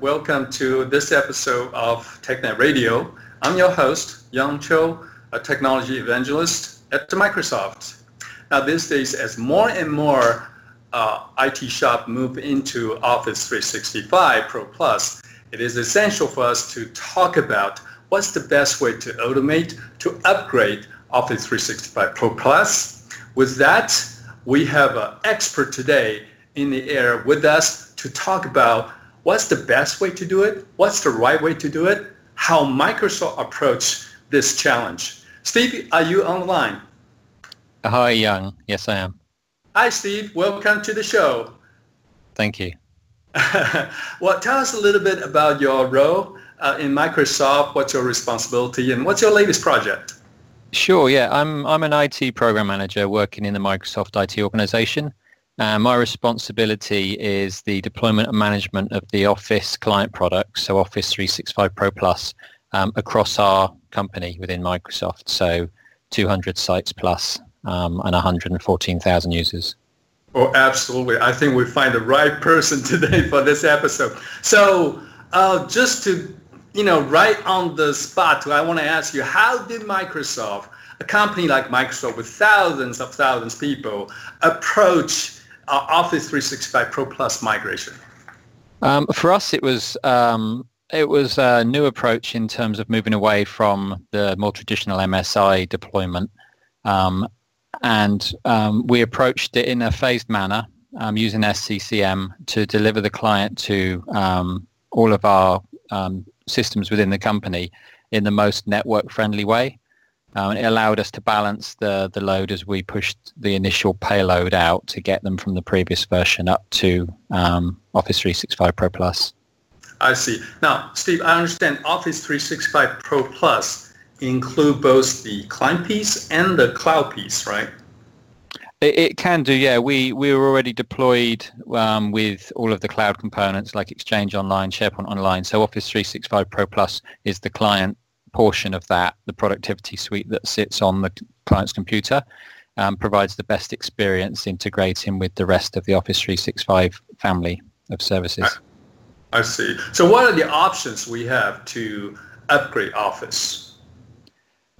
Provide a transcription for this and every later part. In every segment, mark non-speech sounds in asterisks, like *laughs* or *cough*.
Welcome to this episode of TechNet Radio. I'm your host, Yung Chou, a technology evangelist at Microsoft. Now, these days, as more and more uh, IT shop move into Office 365 Pro Plus, it is essential for us to talk about what's the best way to automate, to upgrade Office 365 Pro Plus. With that, we have an expert today in the air with us to talk about what's the best way to do it, what's the right way to do it, how Microsoft approach this challenge. Steve, are you online? Hi, Yung. Yes, I am. Hi, Steve. Welcome to the show. Thank you. *laughs* well, tell us a little bit about your role uh, in Microsoft. What's your responsibility, and what's your latest project? Sure. Yeah, I'm I'm an IT program manager working in the Microsoft IT organization. Uh, my responsibility is the deployment and management of the Office client products, so Office 365 Pro Plus, um, across our company within Microsoft. So 200 sites plus um, and 114,000 users. Oh, absolutely. I think we find the right person *laughs* today for this episode. So uh, just to, you know, right on the spot, I want to ask you, how did Microsoft, a company like Microsoft with thousands of thousands of people, approach uh, Office 365 Pro Plus migration? Um, for us, it was um, it was a new approach in terms of moving away from the more traditional MSI deployment um, and um, we approached it in a phased manner um, using SCCM to deliver the client to um, all of our systems within the company in the most network-friendly way. Um, it allowed us to balance the, the load as we pushed the initial payload out to get them from the previous version up to um, Office 365 Pro Plus. I see. Now, Steve, I understand Office 365 Pro Plus include both the client piece and the cloud piece, right? It, it can do, yeah. We we were already deployed um, with all of the cloud components like Exchange Online, SharePoint Online. So Office 365 Pro Plus is the client portion of that, the productivity suite that sits on the client's computer, um, provides the best experience integrating with the rest of the Office 365 family of services. I, I see. So what are the options we have to upgrade Office?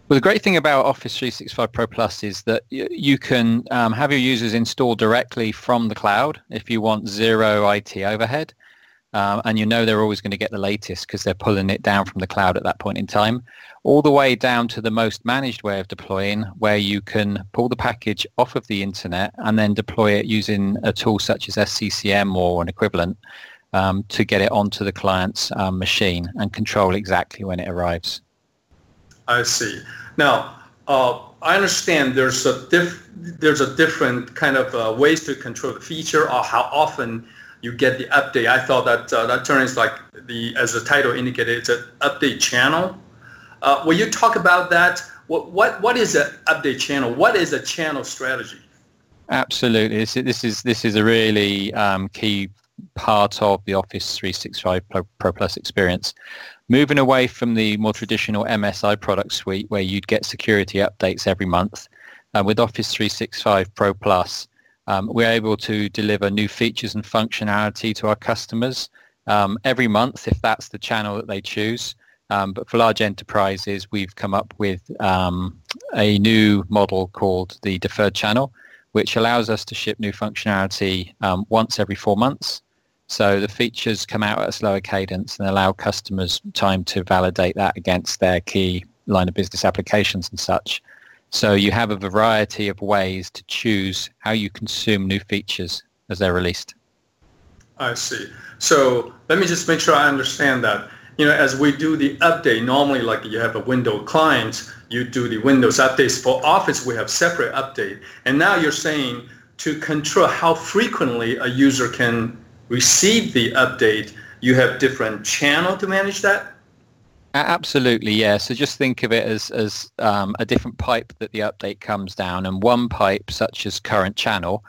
Well, the great thing about Office 365 Pro Plus is that you can um, have your users install directly from the cloud if you want zero IT overhead. Um, and you know they're always going to get the latest because they're pulling it down from the cloud at that point in time, all the way down to the most managed way of deploying, where you can pull the package off of the internet and then deploy it using a tool such as SCCM or an equivalent um, to get it onto the client's um, machine and control exactly when it arrives. I see. Now, uh, I understand there's a diff- there's a different kind of uh, ways to control the feature or how often you get the update. I thought that uh, that term is like the as the title indicated, it's an update channel. Uh, will you talk about that? What what what is an update channel? What is a channel strategy? Absolutely, this, this is this is a really um, key part of the Office 365 Pro, Pro Plus experience moving away from the more traditional MSI product suite where you'd get security updates every month. Uh, with Office 365 Pro Plus, um, we're able to deliver new features and functionality to our customers um, every month if that's the channel that they choose. Um, but for large enterprises, we've come up with um, a new model called the deferred channel, which allows us to ship new functionality um, once every four months. So the features come out at a slower cadence and allow customers time to validate that against their key line of business applications and such. So you have a variety of ways to choose how you consume new features as they're released. I see. So let me just make sure I understand that. You know, as we do the update, normally like you have a Windows client, you do the Windows updates. For Office, we have separate update. And now you're saying to control how frequently a user can receive the update, you have different channel to manage that? Absolutely, yeah. So just think of it as, as um, a different pipe that the update comes down. And one pipe, such as current channel,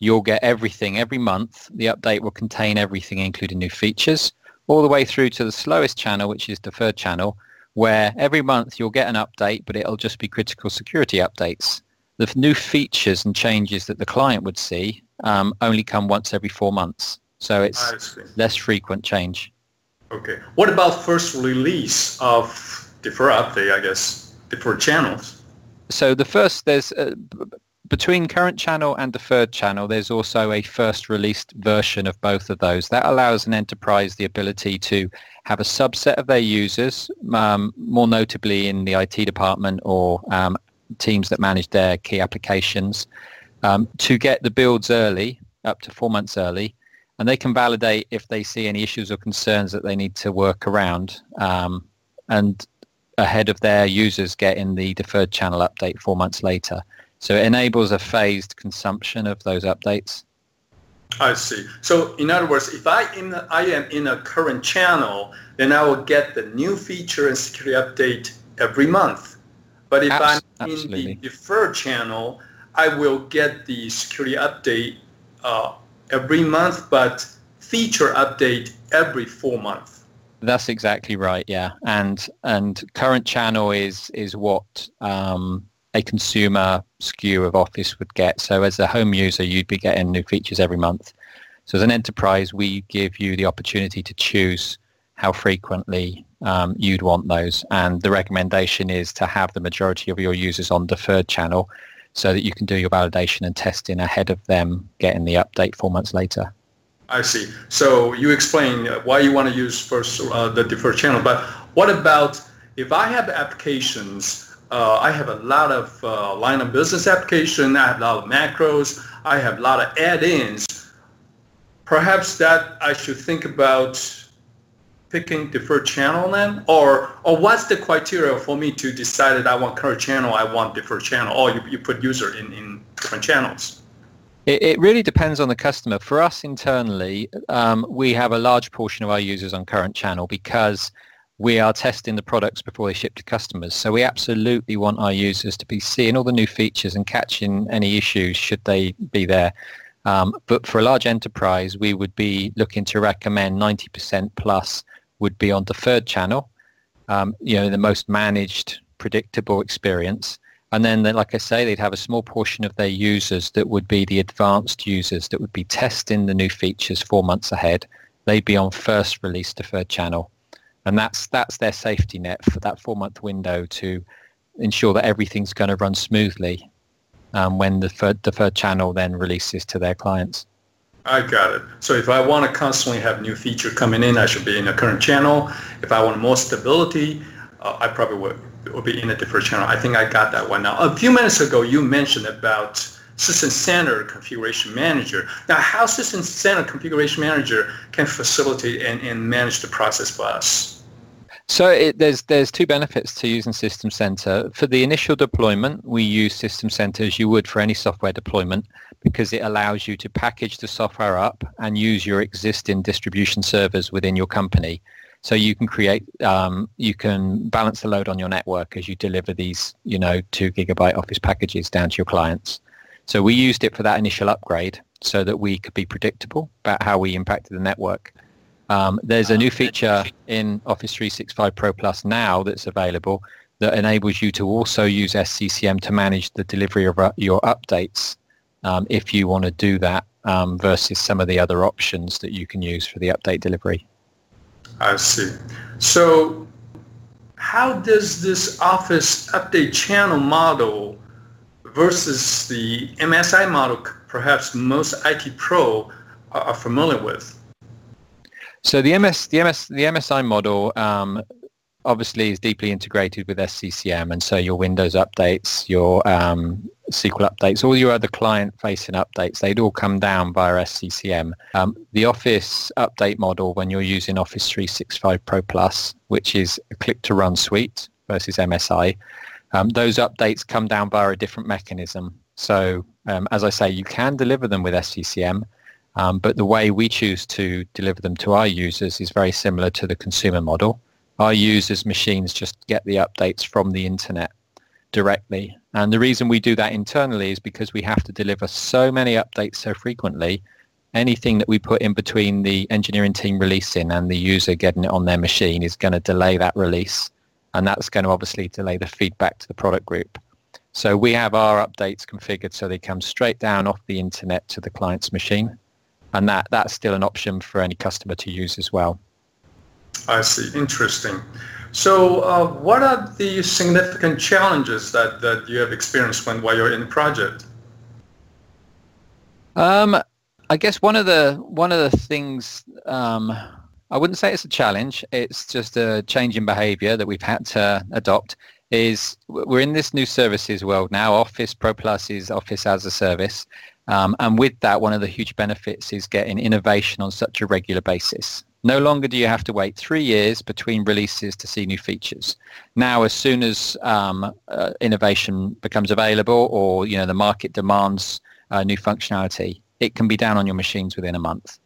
you'll get everything every month. The update will contain everything, including new features, all the way through to the slowest channel, which is deferred channel, where every month you'll get an update, but it'll just be critical security updates. The new features and changes that the client would see um, only come once every four months. So it's less frequent change. Okay. What about first release of defer update, I guess, deferred channels? So the first, there's uh, between current channel and deferred channel, there's also a first released version of both of those. That allows an enterprise the ability to have a subset of their users, um, more notably in the IT department or um, teams that manage their key applications, um, to get the builds early, up to four months early, and they can validate if they see any issues or concerns that they need to work around um, and ahead of their users getting the deferred channel update four months later. So it enables a phased consumption of those updates. I see. So in other words, if I, in, I am in a current channel, then I will get the new feature and security update every month. But if Abs- I'm absolutely. in the deferred channel, I will get the security update uh, every month, but feature update every four months. That's exactly right. Yeah, and and current channel is is what um, a consumer SKU of Office would get. So as a home user, you'd be getting new features every month. So as an enterprise, we give you the opportunity to choose how frequently um, you'd want those. And the recommendation is to have the majority of your users on deferred channel so that you can do your validation and testing ahead of them getting the update four months later. I see. So you explain why you want to use first uh, the deferred channel, but what about if I have applications, uh, I have a lot of uh, line of business application, I have a lot of macros, I have a lot of add-ins. Perhaps that I should think about picking deferred channel then? Or, or what's the criteria for me to decide that I want current channel, I want deferred channel, or you, you put user in, in different channels? It, it really depends on the customer. For us internally, um, we have a large portion of our users on current channel because we are testing the products before they ship to customers. So we absolutely want our users to be seeing all the new features and catching any issues should they be there. Um, but for a large enterprise, we would be looking to recommend 90% plus would be on deferred channel, um, you know, the most managed, predictable experience. And then, like I say, they'd have a small portion of their users that would be the advanced users that would be testing the new features four months ahead. They'd be on first release deferred channel. And that's, that's their safety net for that four-month window to ensure that everything's going to run smoothly um, when the deferred, deferred channel then releases to their clients. I got it. So if I want to constantly have new feature coming in, I should be in a current channel. If I want more stability, uh, I probably would, would be in a different channel. I think I got that one now. A few minutes ago, you mentioned about System Center Configuration Manager. Now, how System Center Configuration Manager can facilitate and, and manage the process for us? So it, there's there's two benefits to using System Center. For the initial deployment, we use System Center as you would for any software deployment because it allows you to package the software up and use your existing distribution servers within your company. So you can create, um, you can balance the load on your network as you deliver these, you know, two gigabyte Office packages down to your clients. So we used it for that initial upgrade so that we could be predictable about how we impacted the network. Um, there's a new feature in Office 365 Pro Plus now that's available that enables you to also use SCCM to manage the delivery of uh, your updates um, if you want to do that um, versus some of the other options that you can use for the update delivery. I see. So how does this Office update channel model versus the MSI model perhaps most IT pro are familiar with? So the MS, the MS, the MSI model um, obviously is deeply integrated with SCCM, and so your Windows updates, your um, SQL updates, all your other client-facing updates, they'd all come down via SCCM. Um, the Office update model, when you're using Office 365 Pro Plus, which is a click-to-run suite versus MSI, um, those updates come down via a different mechanism. So um, as I say, you can deliver them with SCCM, um, but the way we choose to deliver them to our users is very similar to the consumer model. Our users' machines just get the updates from the internet directly. And the reason we do that internally is because we have to deliver so many updates so frequently. Anything that we put in between the engineering team releasing and the user getting it on their machine is going to delay that release. And that's going to obviously delay the feedback to the product group. So we have our updates configured so they come straight down off the internet to the client's machine and that that's still an option for any customer to use as well. I see. Interesting. So, uh, what are the significant challenges that, that you have experienced when while you're in the project? Um, I guess one of the one of the things um, I wouldn't say it's a challenge. It's just a change in behaviour that we've had to adopt. Is we're in this new services world now. Office Pro Plus is Office as a service, um, and with that, one of the huge benefits is getting innovation on such a regular basis. No longer do you have to wait three years between releases to see new features. Now, as soon as um, uh, innovation becomes available, or you know the market demands uh, new functionality, it can be down on your machines within a month.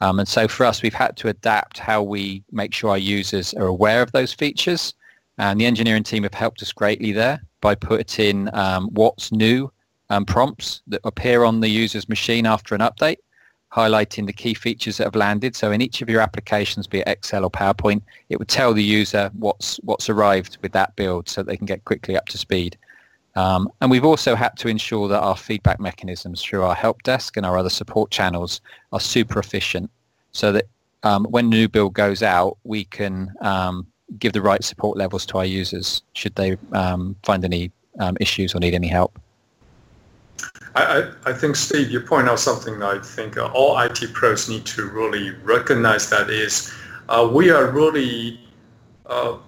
Um, and so for us, we've had to adapt how we make sure our users are aware of those features. And the engineering team have helped us greatly there by putting um, what's new um, prompts that appear on the user's machine after an update, highlighting the key features that have landed. So in each of your applications, be it Excel or PowerPoint, it would tell the user what's what's arrived with that build so they can get quickly up to speed. Um, and we've also had to ensure that our feedback mechanisms through our help desk and our other support channels are super efficient so that um, when new build goes out, we can um, give the right support levels to our users should they um, find any um, issues or need any help. I, I, think, Steve, you point out something I think uh, all IT pros need to really recognize that is uh, we are really uh,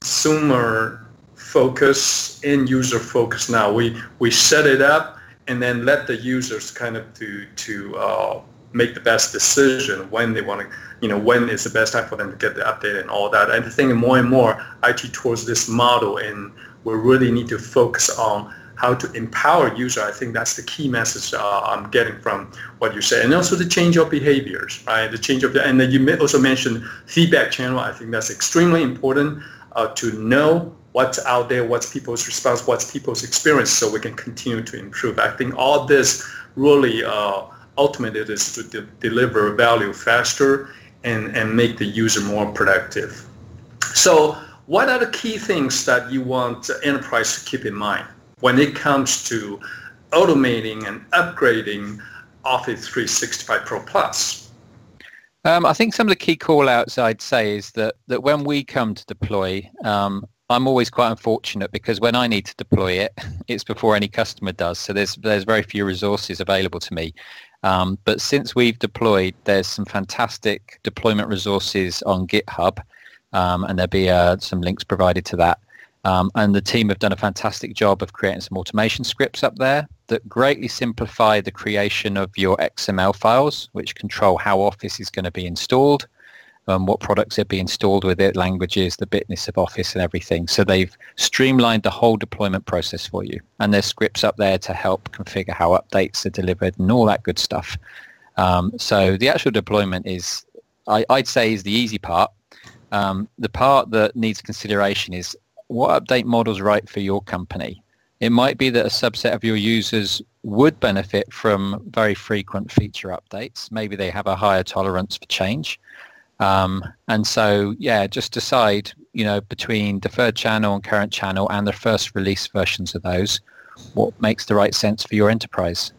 consumer focus and user focus now. We we set it up and then let the users kind of to to uh, make the best decision when they want to, you know, when is the best time for them to get the update and all that. And I think more and more IT towards this model, and we really need to focus on how to empower user. I think that's the key message uh, I'm getting from what you said, and also the change of behaviors, right? The change of the, and you also mentioned feedback channel. I think that's extremely important uh, to know what's out there, what's people's response, what's people's experience, so we can continue to improve. I think all this really uh, ultimately is to de- deliver value faster and, and make the user more productive. So what are the key things that you want enterprise to keep in mind when it comes to automating and upgrading Office 365 Pro Plus? Um, I think some of the key call-outs I'd say is that, that when we come to deploy, um, I'm always quite unfortunate because when I need to deploy it, *laughs* it's before any customer does. So there's there's very few resources available to me. Um, but since we've deployed, there's some fantastic deployment resources on GitHub, um, and there'll be uh, some links provided to that. Um, and the team have done a fantastic job of creating some automation scripts up there that greatly simplify the creation of your XML files, which control how Office is going to be installed, um, what products are being installed with it, languages, the bitness of Office and everything. So they've streamlined the whole deployment process for you. And there's scripts up there to help configure how updates are delivered and all that good stuff. Um, so the actual deployment is, I, would say, is the easy part. Um, the part that needs consideration is what update model is right for your company. It might be that a subset of your users would benefit from very frequent feature updates. Maybe they have a higher tolerance for change. Um, and so, yeah, just decide, you know, between deferred channel and current channel and the first release versions of those, what makes the right sense for your enterprise.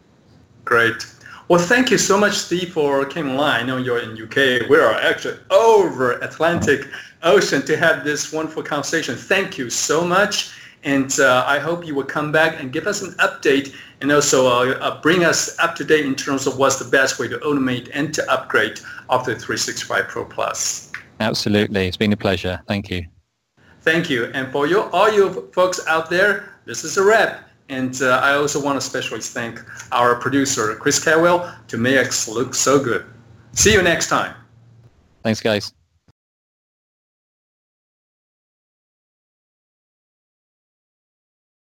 Great. Well, thank you so much, Steve, for coming online. I know you're in UK. We are actually over Atlantic Ocean to have this wonderful conversation. Thank you so much. And uh, I hope you will come back and give us an update and also uh, uh, bring us up to date in terms of what's the best way to automate and to upgrade Office 365 Pro Plus. Absolutely. It's been a pleasure. Thank you. Thank you. And for you, all you folks out there, this is a wrap. And uh, I also want to especially thank our producer, Chris Caldwell, to make us look so good. See you next time. Thanks, guys.